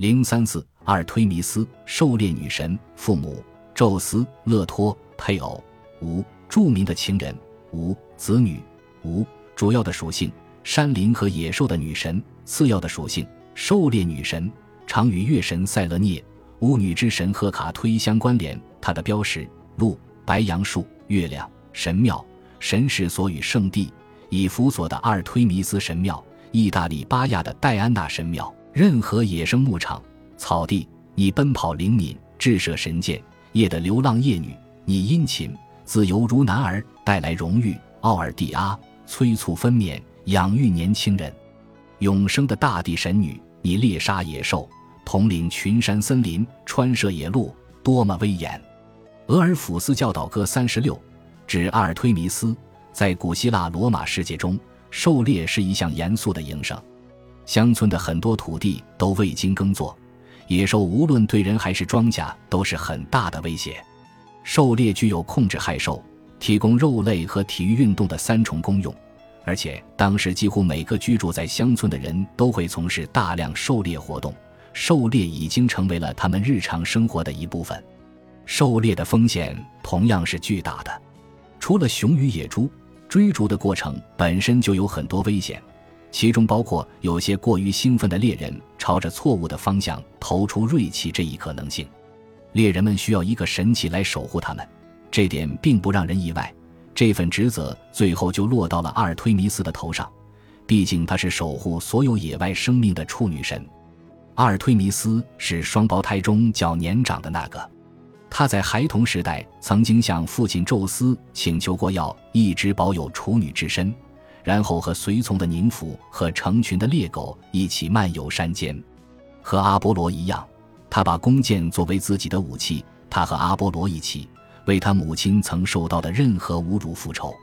零三四，阿尔忒弥斯，狩猎女神，父母宙斯、勒托，配偶无，著名的情人无，子女无。主要的属性：山林和野兽的女神。次要的属性：狩猎女神，常与月神塞勒涅、巫女之神赫卡忒相关联。她的标识：鹿、白杨树、月亮。神庙、神事所与圣地：以弗所的阿尔忒弥斯神庙，意大利巴亚的戴安娜神庙。任何野生牧场、草地，你奔跑灵敏，智射神箭；夜的流浪夜女，你殷勤自由如男儿，带来荣誉。奥尔蒂阿催促分娩，养育年轻人。永生的大地神女，你猎杀野兽，统领群山森林，穿涉野路，多么威严！俄尔甫斯教导歌三十六，指阿尔忒弥斯。在古希腊罗马世界中，狩猎是一项严肃的营生。乡村的很多土地都未经耕作，野兽无论对人还是庄稼都是很大的威胁。狩猎具有控制害兽、提供肉类和体育运动的三重功用。而且，当时几乎每个居住在乡村的人都会从事大量狩猎活动，狩猎已经成为了他们日常生活的一部分。狩猎的风险同样是巨大的，除了熊与野猪，追逐的过程本身就有很多危险，其中包括有些过于兴奋的猎人朝着错误的方向投出锐器这一可能性。猎人们需要一个神器来守护他们，这点并不让人意外。这份职责最后就落到了阿尔忒弥斯的头上，毕竟她是守护所有野外生命的处女神。阿尔忒弥斯是双胞胎中较年长的那个，他在孩童时代曾经向父亲宙斯请求过要一直保有处女之身，然后和随从的宁芙和成群的猎狗一起漫游山间。和阿波罗一样，他把弓箭作为自己的武器。他和阿波罗一起。为他母亲曾受到的任何侮辱复仇，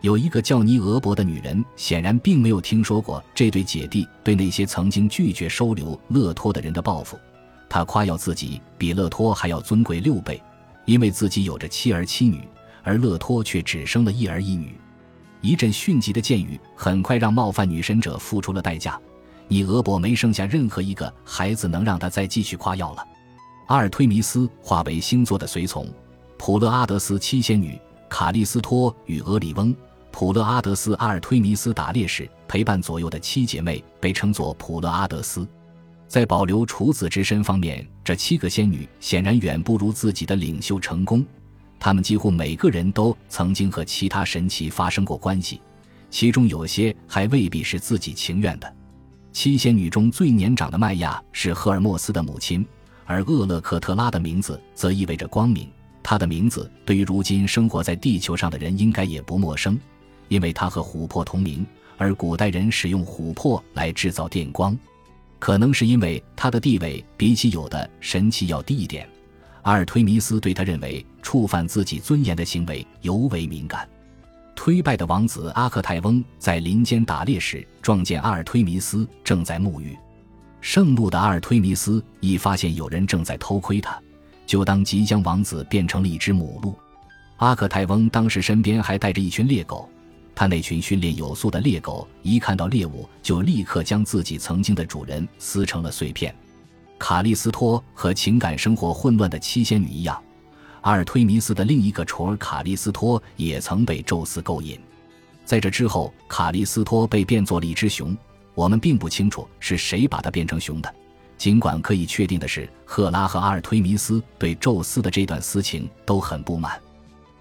有一个叫尼俄伯的女人，显然并没有听说过这对姐弟对那些曾经拒绝收留勒托的人的报复。她夸耀自己比勒托还要尊贵六倍，因为自己有着七儿七女，而勒托却只生了一儿一女。一阵迅疾的箭雨很快让冒犯女神者付出了代价。你俄伯没剩下任何一个孩子能让他再继续夸耀了。阿尔忒弥斯化为星座的随从。普勒阿德斯七仙女卡利斯托与俄里翁，普勒阿德斯阿尔忒弥斯打猎时陪伴左右的七姐妹被称作普勒阿德斯。在保留处子之身方面，这七个仙女显然远不如自己的领袖成功。他们几乎每个人都曾经和其他神奇发生过关系，其中有些还未必是自己情愿的。七仙女中最年长的麦亚是赫尔墨斯的母亲，而厄勒克特拉的名字则意味着光明。他的名字对于如今生活在地球上的人应该也不陌生，因为他和琥珀同名，而古代人使用琥珀来制造电光。可能是因为他的地位比起有的神奇要低一点，阿尔忒弥斯对他认为触犯自己尊严的行为尤为敏感。推拜的王子阿克泰翁在林间打猎时撞见阿尔忒弥斯正在沐浴，盛怒的阿尔忒弥斯一发现有人正在偷窥他。就当即将王子变成了一只母鹿，阿克泰翁当时身边还带着一群猎狗，他那群训练有素的猎狗一看到猎物就立刻将自己曾经的主人撕成了碎片。卡利斯托和情感生活混乱的七仙女一样，阿尔忒弥斯的另一个宠儿卡利斯托也曾被宙斯勾引。在这之后，卡利斯托被变作了一只熊，我们并不清楚是谁把它变成熊的。尽管可以确定的是，赫拉和阿尔忒弥斯对宙斯的这段私情都很不满。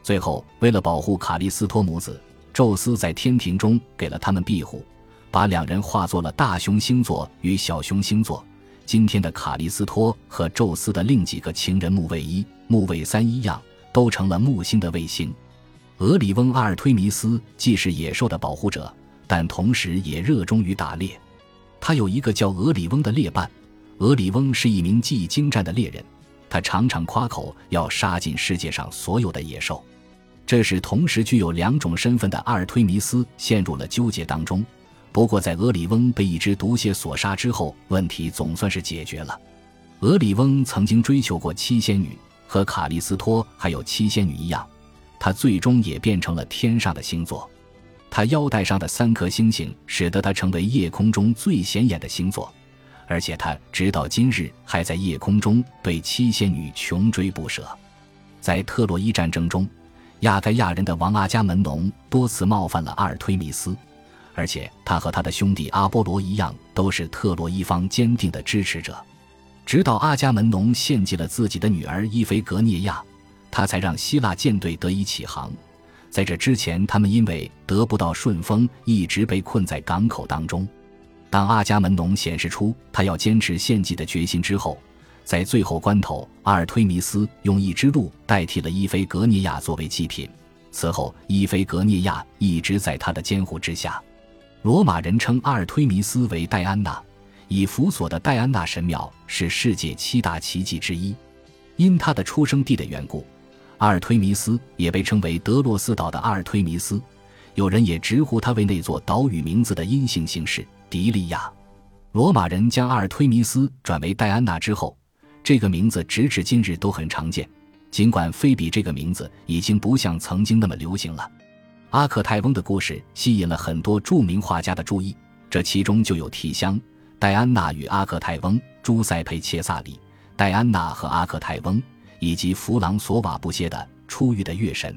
最后，为了保护卡利斯托母子，宙斯在天庭中给了他们庇护，把两人化作了大熊星座与小熊星座。今天的卡利斯托和宙斯的另几个情人木卫一、木卫三一样，都成了木星的卫星。俄里翁阿尔忒弥斯既是野兽的保护者，但同时也热衷于打猎。他有一个叫俄里翁的猎伴。俄里翁是一名技艺精湛的猎人，他常常夸口要杀尽世界上所有的野兽，这使同时具有两种身份的阿尔忒弥斯陷入了纠结当中。不过，在俄里翁被一只毒蝎所杀之后，问题总算是解决了。俄里翁曾经追求过七仙女，和卡利斯托还有七仙女一样，他最终也变成了天上的星座。他腰带上的三颗星星使得他成为夜空中最显眼的星座。而且他直到今日还在夜空中对七仙女穷追不舍。在特洛伊战争中，亚该亚人的王阿伽门农多次冒犯了阿尔忒弥斯，而且他和他的兄弟阿波罗一样，都是特洛伊方坚定的支持者。直到阿伽门农献祭了自己的女儿伊菲格涅亚，他才让希腊舰队得以起航。在这之前，他们因为得不到顺风，一直被困在港口当中。当阿伽门农显示出他要坚持献祭的决心之后，在最后关头，阿尔忒弥斯用一只鹿代替了伊菲格涅亚作为祭品。此后，伊菲格涅亚一直在他的监护之下。罗马人称阿尔忒弥斯为戴安娜，以弗所的戴安娜神庙是世界七大奇迹之一。因他的出生地的缘故。阿尔忒弥斯也被称为德洛斯岛的阿尔忒弥斯，有人也直呼他为那座岛屿名字的阴性姓氏迪利亚。罗马人将阿尔忒弥斯转为戴安娜之后，这个名字直至今日都很常见。尽管菲比这个名字已经不像曾经那么流行了。阿克泰翁的故事吸引了很多著名画家的注意，这其中就有提香、戴安娜与阿克泰翁、朱塞佩切萨里、戴安娜和阿克泰翁。以及弗朗索瓦布歇的《出狱的月神》。